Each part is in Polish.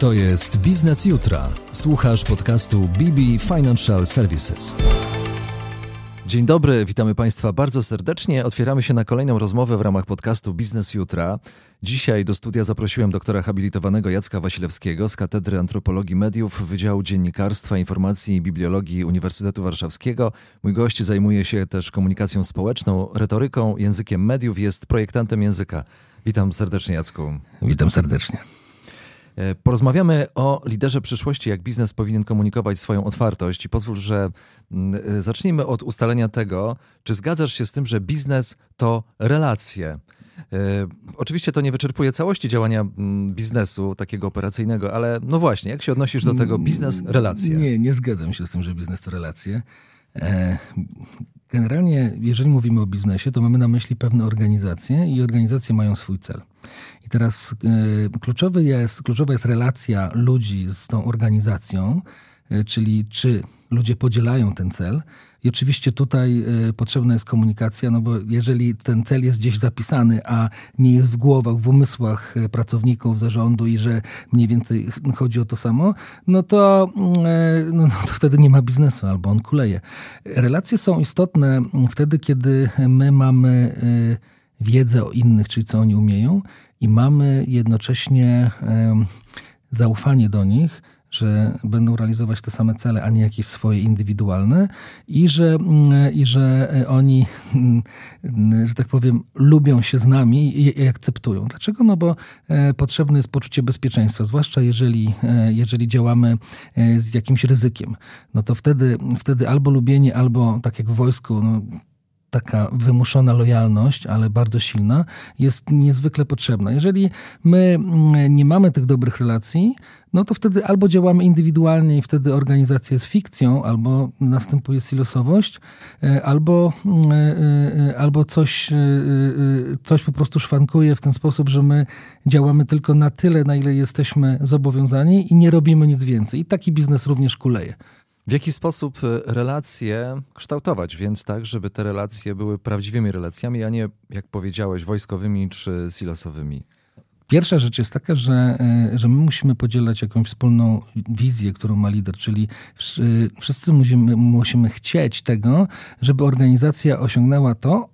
To jest Biznes Jutra. Słuchasz podcastu BB Financial Services. Dzień dobry, witamy Państwa bardzo serdecznie. Otwieramy się na kolejną rozmowę w ramach podcastu Biznes Jutra. Dzisiaj do studia zaprosiłem doktora habilitowanego Jacka Wasilewskiego z Katedry Antropologii Mediów Wydziału Dziennikarstwa, Informacji i Bibliologii Uniwersytetu Warszawskiego. Mój gość zajmuje się też komunikacją społeczną, retoryką, językiem mediów, jest projektantem języka. Witam serdecznie, Jacku. Witam serdecznie. E, porozmawiamy o liderze przyszłości, jak biznes powinien komunikować swoją otwartość. I pozwól, że mm, e, zacznijmy od ustalenia tego, czy zgadzasz się z tym, że biznes to relacje. E, oczywiście to nie wyczerpuje całości działania mm, biznesu takiego operacyjnego, ale no właśnie, jak się odnosisz do tego biznes, relacje? Nie, nie zgadzam się z tym, że biznes to relacje. Generalnie, jeżeli mówimy o biznesie, to mamy na myśli pewne organizacje i organizacje mają swój cel. I teraz y, kluczowy jest, kluczowa jest relacja ludzi z tą organizacją, y, czyli czy ludzie podzielają ten cel. I oczywiście tutaj y, potrzebna jest komunikacja, no bo jeżeli ten cel jest gdzieś zapisany, a nie jest w głowach, w umysłach pracowników zarządu i że mniej więcej chodzi o to samo, no to, no, no to wtedy nie ma biznesu albo on kuleje. Relacje są istotne wtedy, kiedy my mamy wiedzę o innych, czyli co oni umieją, i mamy jednocześnie zaufanie do nich, że będą realizować te same cele, a nie jakieś swoje indywidualne i że, mm, i że oni, mm, że tak powiem, lubią się z nami i, i akceptują. Dlaczego? No bo e, potrzebne jest poczucie bezpieczeństwa, zwłaszcza jeżeli, e, jeżeli działamy e, z jakimś ryzykiem. No to wtedy, wtedy albo lubienie, albo tak jak w wojsku, no, taka wymuszona lojalność, ale bardzo silna, jest niezwykle potrzebna. Jeżeli my mm, nie mamy tych dobrych relacji, no to wtedy albo działamy indywidualnie i wtedy organizacja jest fikcją, albo następuje silosowość, e, albo, mm, e, e, albo coś, coś po prostu szwankuje w ten sposób, że my działamy tylko na tyle, na ile jesteśmy zobowiązani i nie robimy nic więcej. I taki biznes również kuleje. W jaki sposób e, relacje kształtować, więc tak, żeby te relacje były prawdziwymi relacjami, a nie, jak powiedziałeś, wojskowymi czy silosowymi? Pierwsza rzecz jest taka, że, e, że my musimy podzielać jakąś wspólną wizję, którą ma lider, czyli wszyscy musimy, musimy chcieć tego, żeby organizacja osiągnęła to,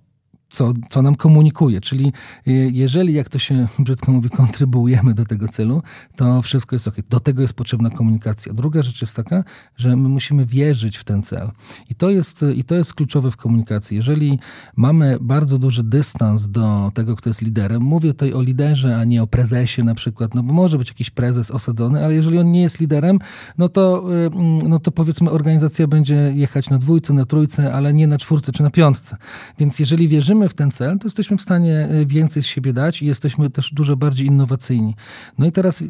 co, co nam komunikuje. Czyli y, jeżeli, jak to się brzydko mówi, kontrybuujemy do tego celu, to wszystko jest ok. Do tego jest potrzebna komunikacja. Druga rzecz jest taka, że my musimy wierzyć w ten cel. I to jest, i to jest kluczowe w komunikacji. Jeżeli mamy bardzo duży dystans do tego, kto jest liderem, mówię tutaj o liderze, a nie o prezesie na przykład, no bo może być jakiś prezes osadzony, ale jeżeli on nie jest liderem, no to, y, no to powiedzmy organizacja będzie jechać na dwójce, na trójce, ale nie na czwórce czy na piątce. Więc jeżeli wierzymy, wierzymy w ten cel, to jesteśmy w stanie e, więcej z siebie dać i jesteśmy też dużo bardziej innowacyjni. No i teraz e,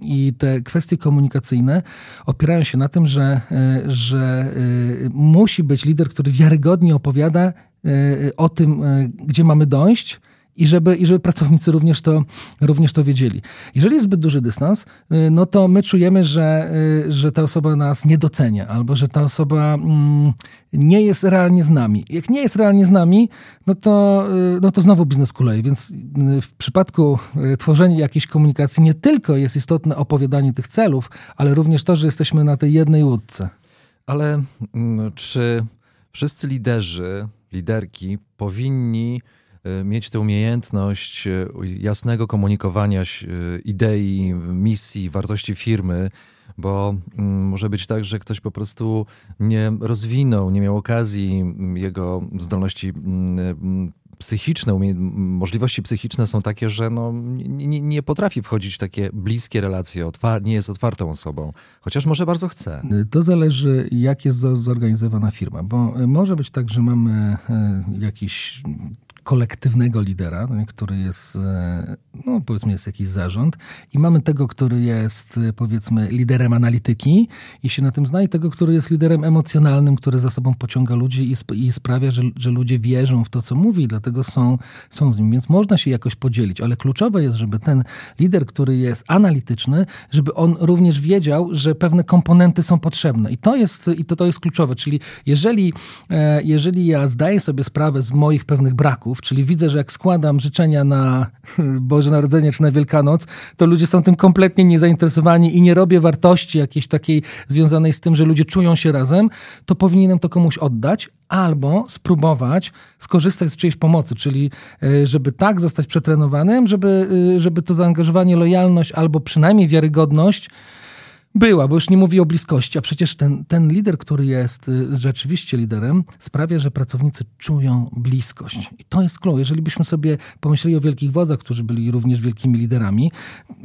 i te kwestie komunikacyjne opierają się na tym, że, że musi być lider, który wiarygodnie opowiada o tym, gdzie mamy dojść, i żeby, i żeby pracownicy również to, również to wiedzieli. Jeżeli jest zbyt duży dystans, y, no to my czujemy, że, y, że ta osoba nas nie docenia, albo że ta osoba mm, nie jest realnie z nami. Jak nie jest realnie z nami, no to, y, no to znowu biznes kuleje. Więc w przypadku tworzenia jakiejś komunikacji nie tylko jest istotne opowiadanie tych celów, ale również to, że jesteśmy na tej jednej łódce. Ale mm, czy wszyscy liderzy, liderki powinni mieć tę umiejętność y, jasnego komunikowania y, idei, misji, wartości firmy, bo mm, może być tak, że ktoś po prostu nie rozwinął, nie miał okazji, mm, jego zdolności mm, psychiczne, możliwości psychiczne są takie, że no, nie, nie potrafi wchodzić w takie bliskie relacje, nie jest otwartą osobą, chociaż może bardzo chce. To zależy, jak jest zorganizowana firma, bo może być tak, że mamy jakiś kolektywnego lidera, który jest, e, no powiedzmy jest jakiś zarząd i mamy tego, który jest e, powiedzmy liderem analityki i się na tym zna i tego, który jest liderem emocjonalnym, który za sobą pociąga ludzi i, sp i sprawia, że, że ludzie wierzą w to, co mówi, dlatego są, są z nim. Więc można się jakoś podzielić, ale kluczowe jest, żeby ten lider, który jest analityczny, żeby on również wiedział, że pewne komponenty są potrzebne i to jest, i to, to jest kluczowe, czyli jeżeli, e, jeżeli ja zdaję sobie sprawę z moich pewnych braków, praktyczniaków, czyli widzę, że jak składam życzenia na Boże Narodzenie czy na Wielkanoc, to ludzie są tym kompletnie niezainteresowani i nie robię wartości jakiejś takiej związanej z tym, że ludzie czują się razem, to powinienem to komuś oddać, albo spróbować skorzystać z czyjejś pomocy, czyli e, żeby tak zostać przetrenowanym, żeby, e, żeby to zaangażowanie, lojalność albo przynajmniej wiarygodność była, bo już nie mówię o bliskości, a przecież ten, ten lider, który jest y, rzeczywiście liderem, sprawia, że pracownicy czują bliskość. I to jest klucz. Jeżeli byśmy sobie pomyśleli o wielkich wodzach, którzy byli również wielkimi liderami,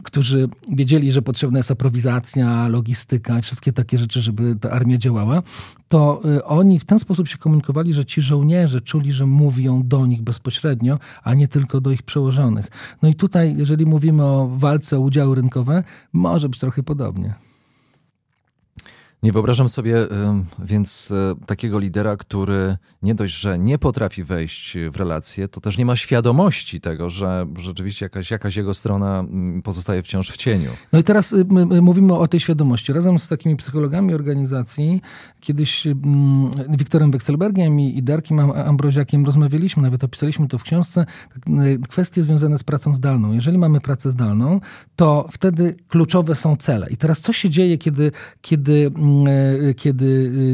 którzy wiedzieli, że potrzebna jest aprowizacja, logistyka i wszystkie takie rzeczy, żeby ta armia działała, to y, oni w ten sposób się komunikowali, że ci żołnierze czuli, że mówią do nich bezpośrednio, a nie tylko do ich przełożonych. No i tutaj, jeżeli mówimy o walce o udziały rynkowe, może być trochę podobnie. Nie wyobrażam sobie więc e, takiego lidera, który nie dość, że nie potrafi wejść w relacje, to też nie ma świadomości tego, że rzeczywiście jakaś, jakaś jego strona mm, pozostaje wciąż w cieniu. No i teraz y, mówimy o tej świadomości. Razem z takimi psychologami organizacji, kiedyś mm, Wiktorem Wekselbergiem i Darkiem Ambroziakiem rozmawialiśmy, nawet opisaliśmy to w książce, tak, y, kwestie związane z pracą zdalną. Jeżeli mamy pracę zdalną, to wtedy kluczowe są cele. I teraz co się dzieje, kiedy, kiedy mm, kiedy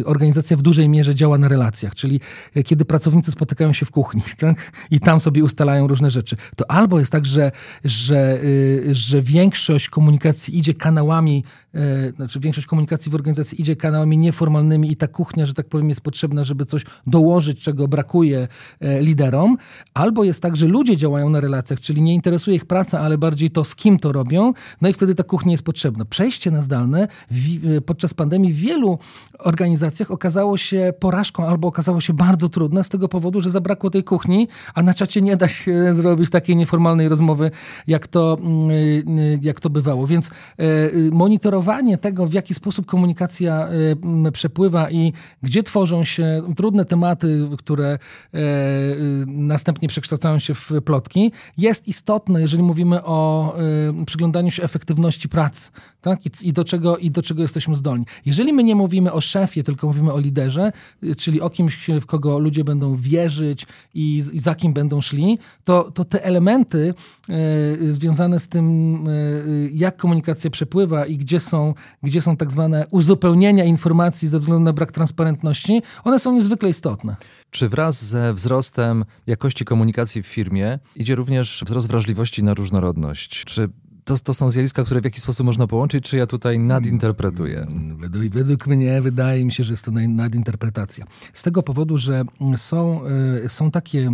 y, organizacja w dużej mierze działa na relacjach, czyli e, kiedy pracownicy spotykają się w kuchni tak? i tam sobie ustalają różne rzeczy, to albo jest tak, że, że, że większość komunikacji idzie kanałami, e, znaczy większość komunikacji w organizacji idzie kanałami nieformalnymi i ta kuchnia, że tak powiem, jest potrzebna, żeby coś dołożyć, czego brakuje liderom, albo jest tak, że ludzie działają na relacjach, czyli nie interesuje ich praca, ale bardziej to, z kim to robią, no i wtedy ta kuchnia jest potrzebna. Przejście na zdalne podczas pandemii w wielu organizacjach okazało się porażką albo okazało się bardzo trudne z tego powodu, że zabrakło tej kuchni, a na czacie nie da się zrobić takiej nieformalnej rozmowy, jak to, mm, jak to bywało. Więc e, monitorowanie tego, w jaki sposób komunikacja y, przepływa i gdzie tworzą się trudne tematy, które e, następnie przekształcają się w plotki, jest istotne, jeżeli mówimy o przyglądaniu się efektywności pracy tak? I, do czego, I do czego jesteśmy zdolni. Jeżeli my nie mówimy o szefie, tylko mówimy o liderze, czyli o kimś, w kogo ludzie będą wierzyć i, i za kim będą szli, to, to te elementy związane z tym, jak komunikacja przepływa i gdzie są, gdzie są tak zwane uzupełnienia informacji ze względu na brak transparentności, one są niezwykle istotne. Czy wraz ze wzrostem jakości komunikacji w firmie idzie również wzrost wrażliwości na różnorodność? Czy to, to są zjawiska, które w jakiś sposób można połączyć, czy ja tutaj nadinterpretuję? Według, według mnie wydaje mi się, że jest to nadinterpretacja. Z tego powodu, że są, y, są takie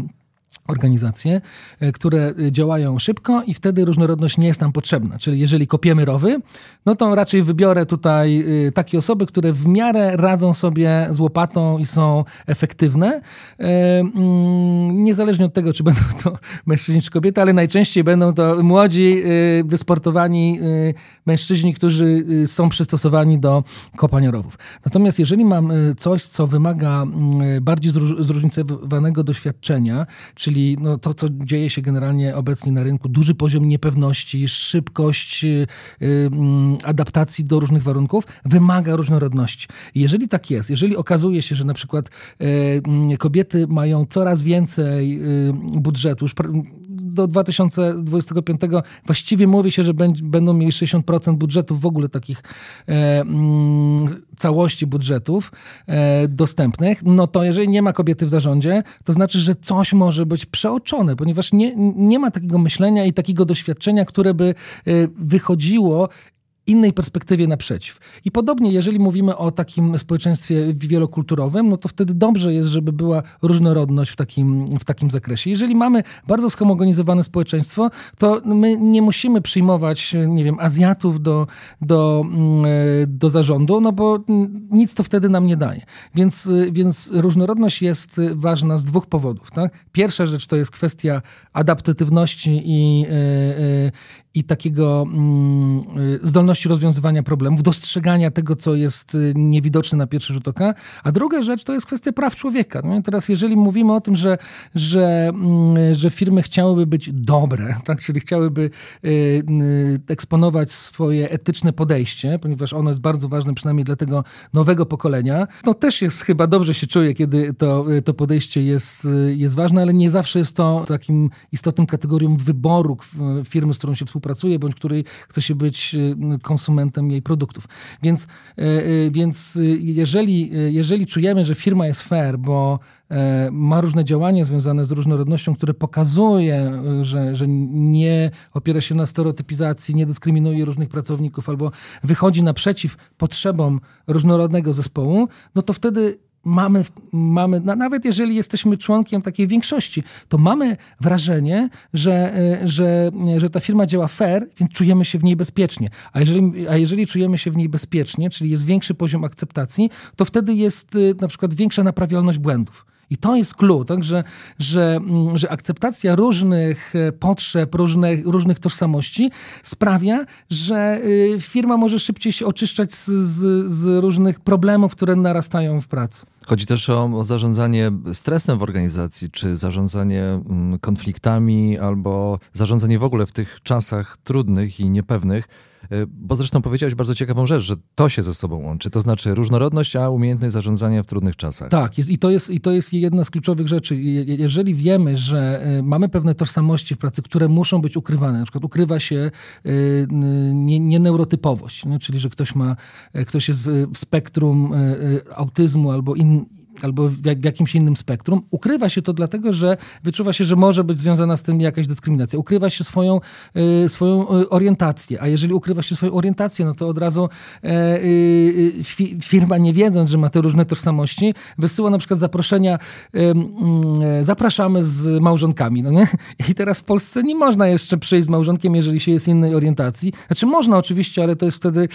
organizacje, e, które działają szybko i wtedy różnorodność nie jest nam potrzebna. Czyli jeżeli kopiemy rowy, no to raczej wybiorę tutaj e, takie osoby, które w miarę radzą sobie z łopatą i są efektywne. E, mm, niezależnie od tego, czy będą to mężczyźni czy kobiety, ale najczęściej będą to młodzi, wysportowani mężczyźni, którzy są przystosowani do kopania rowów. Natomiast jeżeli mam coś, co wymaga mm, bardziej zróżnicowanego doświadczenia, czyli no, to, co dzieje się generalnie obecnie na rynku, duży poziom niepewności, szybkość yy, adaptacji do różnych warunków, wymaga różnorodności. Jeżeli tak jest, jeżeli okazuje się, że na przykład yy, kobiety mają coraz więcej yy, budżetu, już do 2025 właściwie mówi się, że będą mieli 60% budżetów w ogóle takich e, mm, całości budżetów e, dostępnych, no to jeżeli nie ma kobiety w zarządzie, to znaczy, że coś może być przeoczone, ponieważ nie, nie ma takiego myślenia i takiego doświadczenia, które by e, wychodziło innej perspektywie naprzeciw. I podobnie, jeżeli mówimy o takim społeczeństwie wielokulturowym, no to wtedy dobrze jest, żeby była różnorodność w takim, w takim zakresie. Jeżeli mamy bardzo schomogenizowane społeczeństwo, to my nie musimy przyjmować, nie wiem, Azjatów do, do, mm, do zarządu, no bo nic to wtedy nam nie daje. Więc, więc różnorodność jest ważna z dwóch powodów. Tak? Pierwsza rzecz to jest kwestia adaptatywności i, e, e, i takiego mm, y, zdolności rozwiązywania problemów, dostrzegania tego, co jest y, niewidoczne na pierwszy rzut oka. A druga rzecz to jest kwestia praw człowieka. No teraz, jeżeli mówimy o tym, że, że, mm, że firmy chciałyby być dobre, tak? czyli chciałyby y, eksponować swoje etyczne podejście, ponieważ ono jest bardzo ważne przynajmniej dla tego nowego pokolenia, no też jest chyba dobrze się czuje, kiedy to, to podejście jest, jest ważne, ale nie zawsze jest to takim istotnym kategorią wyboru firmy, z którą się współpracuje bądź której chce się być y, konsumentem jej produktów. Więc, y, y, więc jeżeli, jeżeli czujemy, że firma jest fair, bo ma różne działania związane z różnorodnością, które pokazuje, że, że nie opiera się na stereotypizacji, nie dyskryminuje różnych pracowników albo wychodzi naprzeciw potrzebom różnorodnego zespołu, no to wtedy mamy, mamy nawet jeżeli jesteśmy członkiem takiej większości, to mamy wrażenie, że, e, że, że ta firma działa fair, więc czujemy się w niej bezpiecznie. A jeżeli, a jeżeli czujemy się w niej bezpiecznie, czyli jest większy poziom akceptacji, to wtedy jest e, na przykład większa naprawialność błędów. I to jest clue, tak, że, że, mm, że akceptacja różnych e, potrzeb, różnych, różnych tożsamości sprawia, że firma może szybciej się oczyszczać z, z, z różnych problemów, które narastają w pracy. Chodzi też o, o, zarządzanie stresem w organizacji, czy zarządzanie mm, konfliktami, albo zarządzanie w ogóle w tych czasach trudnych i niepewnych. Y, bo zresztą powiedziałeś bardzo ciekawą rzecz, że to się ze sobą łączy. To znaczy różnorodność, a umiejętność zarządzania w trudnych czasach. Tak, jest, i, to jest, i to jest jedna z kluczowych rzeczy. Jeżeli wiemy, że y, mamy pewne tożsamości w pracy, które muszą być ukrywane, na przykład ukrywa się y, nieneurotypowość, nie, nie czyli że ktoś ma, ktoś jest w, w spektrum autyzmu albo in, albo w, jakimś innym spektrum. Ukrywa się to dlatego, że wyczuwa się, że może być związana z tym jakaś dyskryminacja. Ukrywa się swoją, y, swoją y, orientację, a jeżeli ukrywa się swoją orientację, no to od razu y, firma, nie wiedząc, że ma te różne tożsamości, wysyła na przykład zaproszenia, zapraszamy z małżonkami. No nie? I teraz w Polsce nie można jeszcze przyjść z małżonkiem, jeżeli się jest innej orientacji. Znaczy można oczywiście, ale to jest wtedy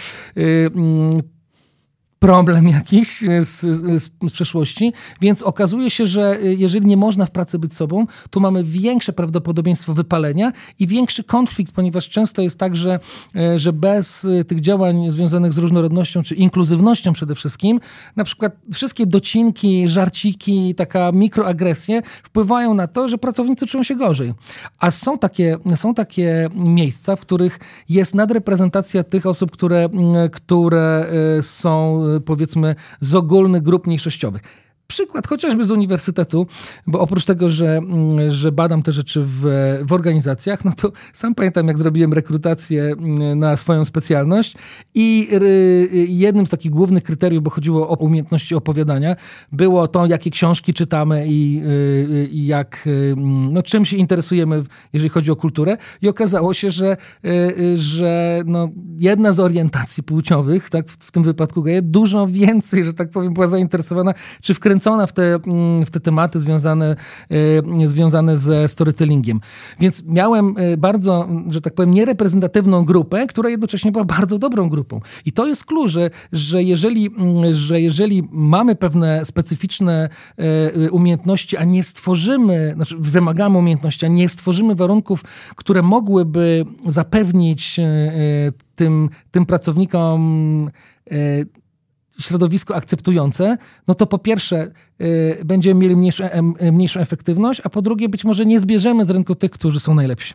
problem jakiś z, z, z, przeszłości, więc okazuje się, że y, jeżeli nie można w pracy być sobą, to mamy większe prawdopodobieństwo wypalenia i większy konflikt, ponieważ często jest tak, że, y, że bez tych działań związanych z różnorodnością czy inkluzywnością przede wszystkim, na przykład wszystkie docinki, żarciki, taka mikroagresje wpływają na to, że pracownicy czują się gorzej. A są takie, są takie miejsca, w których jest nadreprezentacja tych osób, które, które są powiedzmy z ogólnych grup mniejszościowych. Przykład chociażby z uniwersytetu, bo oprócz tego, że, mm, że badam te rzeczy w, w organizacjach, no to sam pamiętam, jak zrobiłem rekrutację mm, na swoją specjalność i jednym z takich głównych kryteriów, bo chodziło o umiejętności opowiadania, było to, jakie książki czytamy i, y, i jak, y, mm, no, czym się interesujemy, jeżeli chodzi o kulturę. I okazało się, że, y, że no, jedna z orientacji płciowych, tak, w tym wypadku geje, dużo więcej, że tak powiem, była zainteresowana, czy wkręcona wkręcona w te, mm, w te tematy związane, e, związane ze storytellingiem. Więc miałem e, bardzo, że tak powiem, niereprezentatywną grupę, która jednocześnie była bardzo dobrą grupą. I to jest klucz, że, że, jeżeli, mm, że jeżeli mamy pewne specyficzne e, umiejętności, a nie stworzymy, znaczy wymagamy umiejętności, a nie stworzymy warunków, które mogłyby zapewnić tym, tym pracownikom środowisko akceptujące, no to po pierwsze y, będziemy mieli mniejszą, y, mniejszą efektywność, a po drugie być może nie zbierzemy z rynku tych, którzy są najlepsi.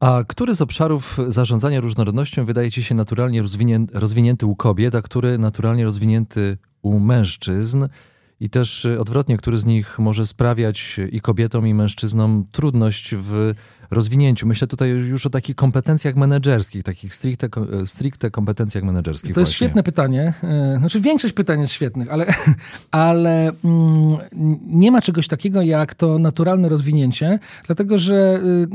A który z obszarów zarządzania różnorodnością wydaje ci się naturalnie rozwinięty, rozwinięty u kobiet, a który naturalnie rozwinięty u mężczyzn? I też y, odwrotnie, który z nich może sprawiać i kobietom, i mężczyznom trudność w rozwinięciu. Myślę tutaj już o takich kompetencjach menedżerskich, takich stricte, stricte kompetencjach menedżerskich. To jest właśnie. świetne pytanie. E, znaczy większość pytań jest świetnych, ale, ale mm, nie ma czegoś takiego jak to naturalne rozwinięcie, dlatego że y,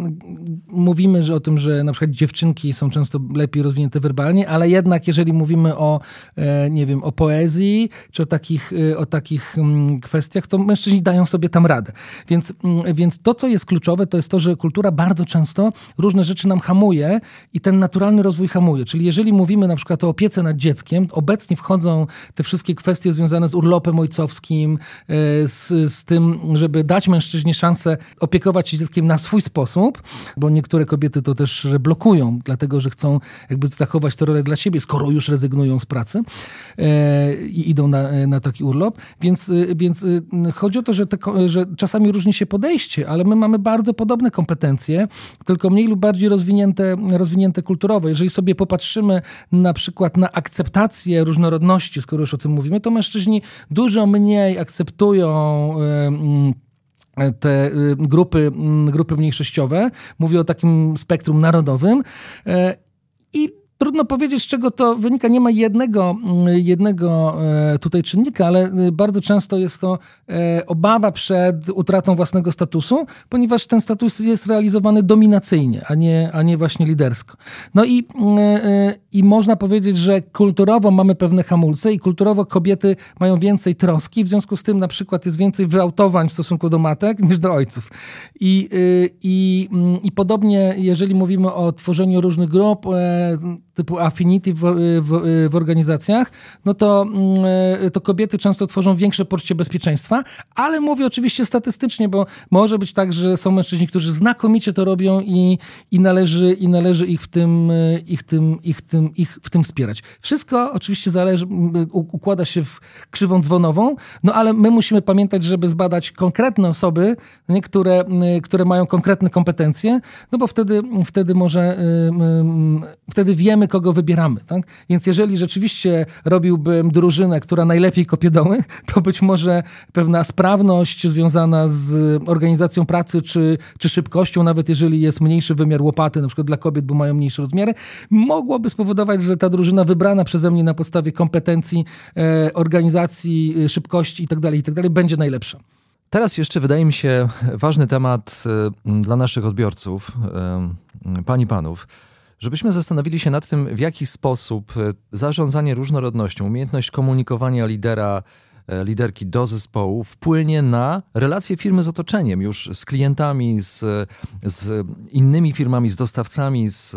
mówimy że o tym, że na przykład dziewczynki są często lepiej rozwinięte werbalnie, ale jednak jeżeli mówimy o, e, nie wiem, o poezji, czy o takich, y, o takich mm, kwestiach, to mężczyźni dają sobie tam radę. Więc, mm, więc to, co jest kluczowe, to jest to, że kultura bardzo często różne rzeczy nam hamuje i ten naturalny rozwój hamuje. Czyli jeżeli mówimy na przykład o opiece nad dzieckiem, obecnie wchodzą te wszystkie kwestie związane z urlopem ojcowskim, e, z, z tym, żeby dać mężczyźnie szansę opiekować się dzieckiem na swój sposób, bo niektóre kobiety to też blokują, dlatego że chcą jakby zachować tę rolę dla siebie, skoro już rezygnują z pracy e, i idą na, na taki urlop. Więc, e, więc chodzi o to, że, te, że czasami różni się podejście, ale my mamy bardzo podobne kompetencje, tylko mniej lub bardziej rozwinięte, rozwinięte kulturowo. Jeżeli sobie popatrzymy na przykład na akceptację różnorodności, skoro już o tym mówimy, to mężczyźni dużo mniej akceptują te grupy, grupy mniejszościowe. Mówię o takim spektrum narodowym. E, I Trudno powiedzieć, z czego to wynika. Nie ma jednego, mm, jednego e, tutaj czynnika, ale e, bardzo często jest to e, obawa przed utratą własnego statusu, ponieważ ten status jest realizowany dominacyjnie, a nie, a nie właśnie lidersko. No i, i można powiedzieć, że kulturowo mamy pewne hamulce i kulturowo kobiety mają więcej troski, w związku z tym na przykład jest więcej wyautowań w stosunku do matek niż do ojców. I, i, mm, i podobnie, jeżeli mówimy o tworzeniu różnych grup, typu affinity w, w, w, organizacjach, no to, mm, to kobiety często tworzą większe poczucie bezpieczeństwa, ale mówię oczywiście statystycznie, bo może być tak, że są mężczyźni, którzy znakomicie to robią i, i, należy, i należy ich w tym, ich, tym, ich, tym, ich w tym wspierać. Wszystko oczywiście zależy, układa się w krzywą dzwonową, no ale my musimy pamiętać, żeby zbadać konkretne osoby, nie, które, które mają konkretne kompetencje, no bo wtedy, wtedy może, wtedy wiemy, kogo wybieramy. Tak? Więc jeżeli rzeczywiście robiłbym drużynę, która najlepiej kopie doły, to być może pewna sprawność związana z organizacją pracy czy, czy szybkością, nawet jeżeli jest mniejszy wymiar łopaty, na przykład dla kobiet, bo mają mniejsze rozmiary, mogłoby spowodować, że ta drużyna wybrana przeze mnie na podstawie kompetencji, e, organizacji, e, szybkości itd., tak itd. Tak będzie najlepsza. Teraz jeszcze wydaje mi się ważny temat e, dla naszych odbiorców, pani panów żebyśmy zastanowili się nad tym, w jaki sposób e, zarządzanie różnorodnością, umiejętność komunikowania lidera, e, liderki do zespołu wpłynie na relacje firmy z otoczeniem, już z klientami, z, z innymi firmami, z dostawcami, z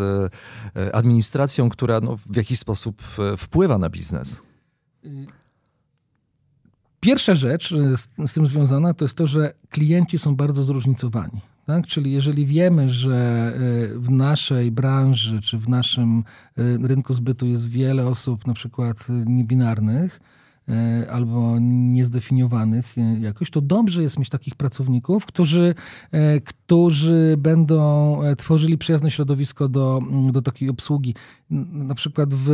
e, administracją, która no, w jakiś sposób wpływa na biznes. Pierwsza rzecz z, z tym związana to jest to, że klienci są bardzo zróżnicowani. Tak? Czyli jeżeli wiemy, że y, w naszej branży czy w naszym y, rynku zbytu jest wiele osób na przykład niebinarnych, E, albo niezdefiniowanych e, jakoś, to dobrze jest mieć takich pracowników, którzy, e, którzy będą tworzyli przyjazne środowisko do, do takiej obsługi. Na przykład w,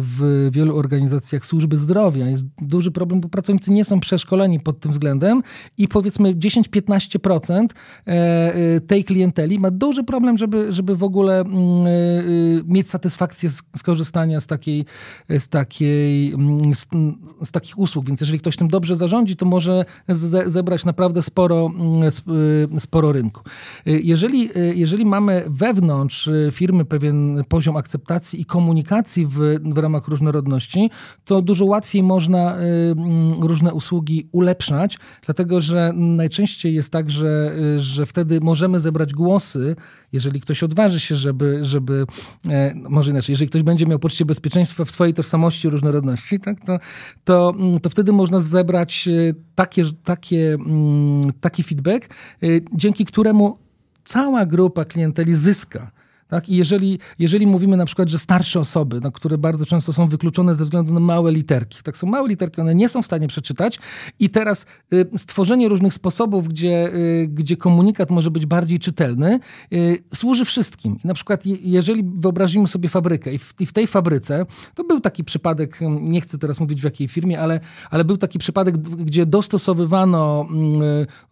w wielu organizacjach służby zdrowia jest duży problem, bo pracownicy nie są przeszkoleni pod tym względem i powiedzmy 10-15% tej klienteli ma duży problem, żeby, żeby w ogóle mieć satysfakcję z, z korzystania z takiej, z takiej z, z takich usług, więc jeżeli ktoś tym dobrze zarządzi, to może ze zebrać naprawdę sporo, mm, sporo rynku. Jeżeli, jeżeli mamy wewnątrz firmy pewien poziom akceptacji i komunikacji w, w ramach różnorodności, to dużo łatwiej można mm, różne usługi ulepszać, dlatego że najczęściej jest tak, że, że wtedy możemy zebrać głosy, jeżeli ktoś odważy się, żeby, żeby e, może inaczej, jeżeli ktoś będzie miał poczucie bezpieczeństwa w swojej tożsamości różnorodności, tak, to, to to, to wtedy można zebrać e, takie, takie, mm, taki feedback, dzięki któremu cała grupa klienteli zyska. Tak? I jeżeli, jeżeli mówimy na przykład, że starsze osoby, no, które bardzo często są wykluczone ze względu na małe literki, tak są małe literki, one nie są w stanie przeczytać i teraz y, stworzenie różnych sposobów, gdzie, y, gdzie komunikat może być bardziej czytelny, y, służy wszystkim. I na przykład je, jeżeli wyobrazimy sobie fabrykę i w, i w, tej fabryce, to był taki przypadek, nie chcę teraz mówić w jakiej firmie, ale, ale był taki przypadek, gdzie dostosowywano mm,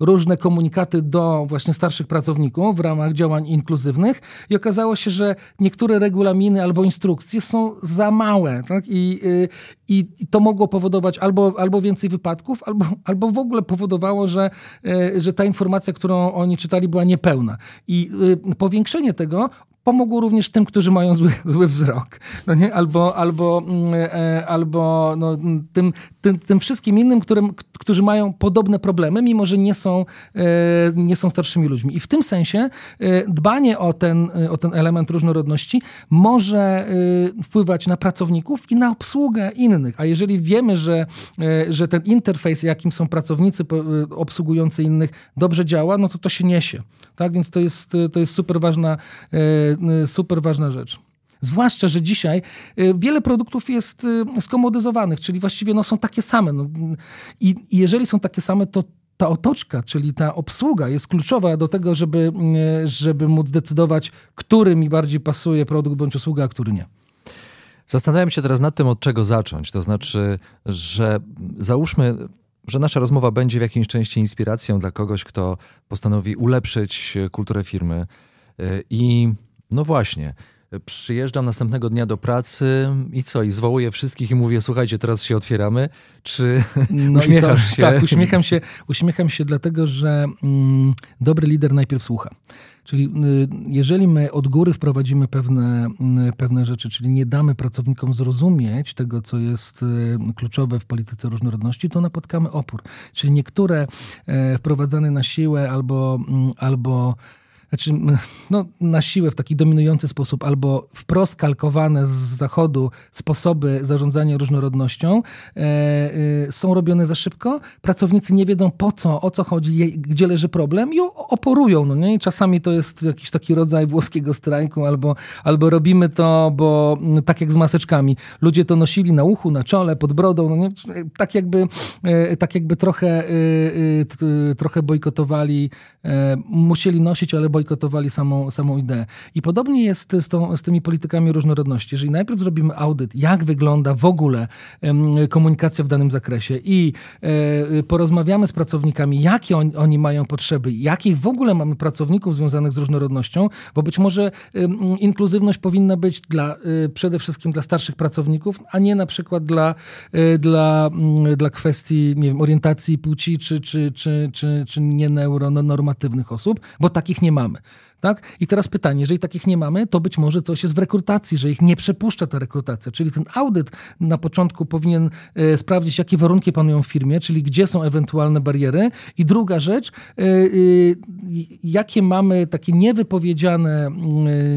różne komunikaty do właśnie starszych pracowników w ramach działań inkluzywnych i okazało okazało się, że niektóre regulaminy albo instrukcje są za małe. Tak? I, y, i, I, to mogło powodować albo, albo więcej wypadków, albo, albo w ogóle powodowało, że, y, że ta informacja, którą oni czytali, była niepełna. I y, powiększenie tego pomogło również tym, którzy mają zły, zły wzrok. No nie? Albo, albo, mm, e, albo no, tym, tym, tym wszystkim innym, którym, którzy mają podobne problemy, mimo że nie są, nie są starszymi ludźmi. I w tym sensie dbanie o ten, o ten element różnorodności może wpływać na pracowników i na obsługę innych. A jeżeli wiemy, że, że ten interfejs, jakim są pracownicy obsługujący innych, dobrze działa, no to to się niesie. Tak, więc to jest, to jest super, ważna, e, super ważna rzecz. Zwłaszcza, że dzisiaj e, wiele produktów jest e, skomodyzowanych, czyli właściwie no, są takie same. No, i, I jeżeli są takie same, to ta otoczka, czyli ta obsługa jest kluczowa do tego, żeby, żeby móc decydować, który mi bardziej pasuje produkt bądź usługa, a który nie. Zastanawiam się teraz nad tym, od czego zacząć. To znaczy, że załóżmy, że nasza rozmowa będzie w jakiejś części inspiracją dla kogoś, kto postanowi ulepszyć kulturę firmy. I no właśnie, przyjeżdżam następnego dnia do pracy i co? I zwołuję wszystkich i mówię, słuchajcie, teraz się otwieramy. Czy no uśmiechasz to, się? Tak, uśmiecham się, uśmiecham się dlatego, że mm, dobry lider najpierw słucha. Czyli y, jeżeli my od góry wprowadzimy pewne, y, pewne rzeczy, czyli nie damy pracownikom zrozumieć tego, co jest y, kluczowe w polityce różnorodności, to napotkamy opór. Czyli niektóre e, wprowadzane na siłę albo, mm, albo znaczy, no, na siłę w taki dominujący sposób, albo wprost kalkowane z zachodu sposoby zarządzania różnorodnością e, e, są robione za szybko. Pracownicy nie wiedzą po co, o co chodzi, gdzie leży problem i oporują. No nie? I czasami to jest jakiś taki rodzaj włoskiego strajku, albo, albo robimy to, bo tak jak z maseczkami. Ludzie to nosili na uchu, na czole, pod brodą. No nie? Tak jakby, e, tak jakby trochę, e, e, trochę bojkotowali, e, musieli nosić, ale bojkotowali samą, samą ideę. I podobnie jest z, tą, z tymi politykami różnorodności. Jeżeli najpierw zrobimy audyt, jak wygląda w ogóle komunikacja w danym zakresie i e, porozmawiamy z pracownikami, jakie on, oni mają potrzeby, jakich w ogóle mamy pracowników związanych z różnorodnością, bo być może inkluzywność powinna być dla, e, przede wszystkim dla starszych pracowników, a nie na przykład dla, e, dla, dla kwestii nie wiem, orientacji płci czy, czy, czy, czy, czy nieneuronormatywnych osób, bo takich nie mamy. common. Tak? I teraz pytanie, jeżeli takich nie mamy, to być może coś jest w rekrutacji, że ich nie przepuszcza ta rekrutacja. Czyli ten audyt na początku powinien e, sprawdzić, jakie warunki panują w firmie, czyli gdzie są ewentualne bariery. I druga rzecz, e, e, jakie mamy takie niewypowiedziane,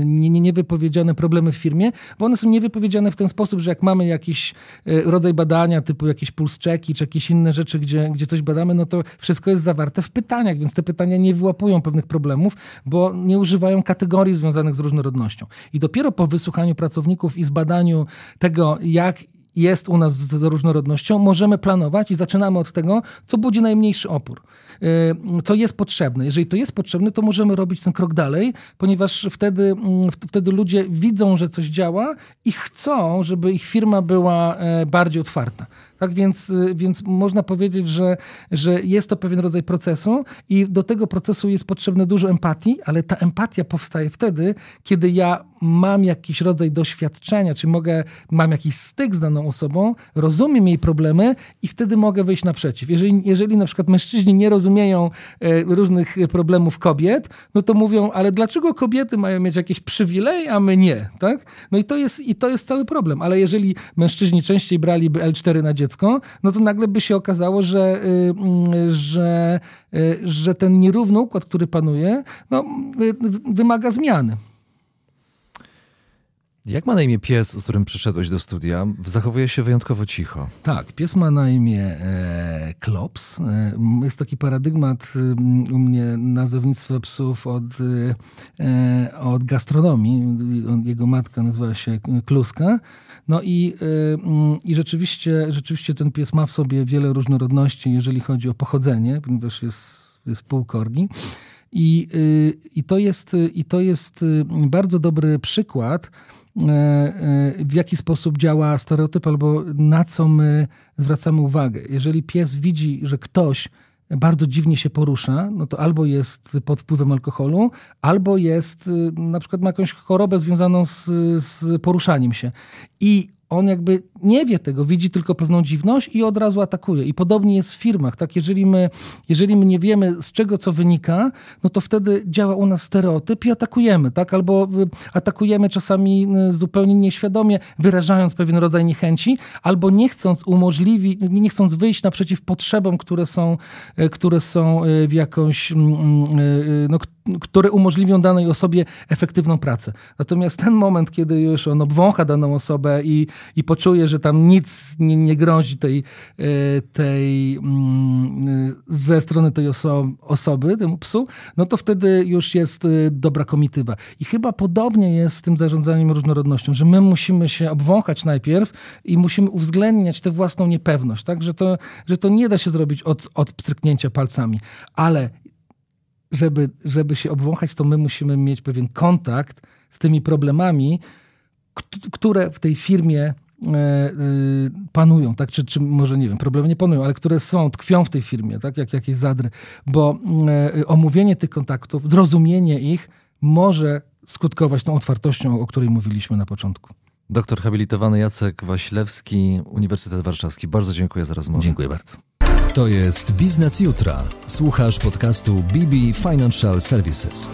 nie, nie, niewypowiedziane problemy w firmie, bo one są niewypowiedziane w ten sposób, że jak mamy jakiś rodzaj badania, typu jakieś puls checki, czy jakieś inne rzeczy, gdzie, gdzie coś badamy, no to wszystko jest zawarte w pytaniach, więc te pytania nie wyłapują pewnych problemów, bo nie używają kategorii związanych z różnorodnością. I dopiero po wysłuchaniu pracowników i zbadaniu tego, jak jest u nas z różnorodnością, możemy planować i zaczynamy od tego, co budzi najmniejszy opór, y, co jest potrzebne. Jeżeli to jest potrzebne, to możemy robić ten krok dalej, ponieważ wtedy, mm, wtedy ludzie widzą, że coś działa i chcą, żeby ich firma była e, bardziej otwarta. Tak więc, y, więc można powiedzieć, że, że jest to pewien rodzaj procesu i do tego procesu jest potrzebne dużo empatii, ale ta empatia powstaje wtedy, kiedy ja mam jakiś rodzaj doświadczenia, czy mogę, mam jakiś styk z daną osobą, rozumiem jej problemy i wtedy mogę wyjść naprzeciw. Jeżeli, jeżeli na przykład mężczyźni nie rozumieją e, różnych problemów kobiet, no to mówią, ale dlaczego kobiety mają mieć jakieś przywileje, a my nie, tak? No i to jest, i to jest cały problem. Ale jeżeli mężczyźni częściej braliby L4 na dziecko, no to nagle by się okazało, że, y, mm, że, y, że ten nierówny układ, który panuje, no, y, wymaga zmiany. Jak ma na imię pies, z którym przyszedłeś do studia? Zachowuje się wyjątkowo cicho. Tak, pies ma na imię e, Klops. E, jest taki paradygmat e, u mnie nazewnictwa psów od, e, od gastronomii. Jego matka nazywa się Kluska. No i, e, i rzeczywiście, rzeczywiście ten pies ma w sobie wiele różnorodności, jeżeli chodzi o pochodzenie, ponieważ jest, jest półkorgi. I, e, i, to jest, I to jest bardzo dobry przykład, E, e, w jaki sposób działa stereotyp albo na co my zwracamy uwagę. Jeżeli pies widzi, że ktoś bardzo dziwnie się porusza, no to albo jest pod wpływem alkoholu, albo jest, na przykład ma jakąś chorobę związaną z, z poruszaniem się. I on jakby nie wie tego, widzi tylko pewną dziwność i od razu atakuje. I podobnie jest w firmach, tak? Jeżeli my, jeżeli my nie wiemy, z czego co wynika, no to wtedy działa u nas stereotyp i atakujemy, tak? Albo y, atakujemy czasami y, zupełnie nieświadomie, wyrażając pewien rodzaj niechęci, albo nie chcąc umożliwić, nie chcąc wyjść naprzeciw potrzebom, które są, y, które są w jakąś, mm, no, które umożliwią danej osobie efektywną pracę. Natomiast ten moment, kiedy już on obwącha daną osobę i, i poczuje, że tam nic nie, nie grozi tej, e, tej mm, ze strony tej oso osoby, temu psu, no to wtedy już jest e, dobra komitywa. I chyba podobnie jest z tym zarządzaniem różnorodnością, że my musimy się obwąchać najpierw i musimy uwzględniać tę własną niepewność, tak? że, to, że to nie da się zrobić od, od pstryknięcia palcami. Ale żeby, żeby się obwąchać, to my musimy mieć pewien kontakt z tymi problemami, które w tej firmie e, e, panują, tak? Czy, czy może nie wiem, problemy nie panują, ale które są, tkwią w tej firmie, tak? Jak jakieś zadry, bo e, omówienie tych kontaktów, zrozumienie ich może skutkować tą otwartością, o której mówiliśmy na początku. Doktor habilitowany Jacek Waślewski, Uniwersytet Warszawski. Bardzo dziękuję za rozmowę. Dziękuję bardzo. To jest Biznes Jutra. Słuchasz podcastu BB Financial Services.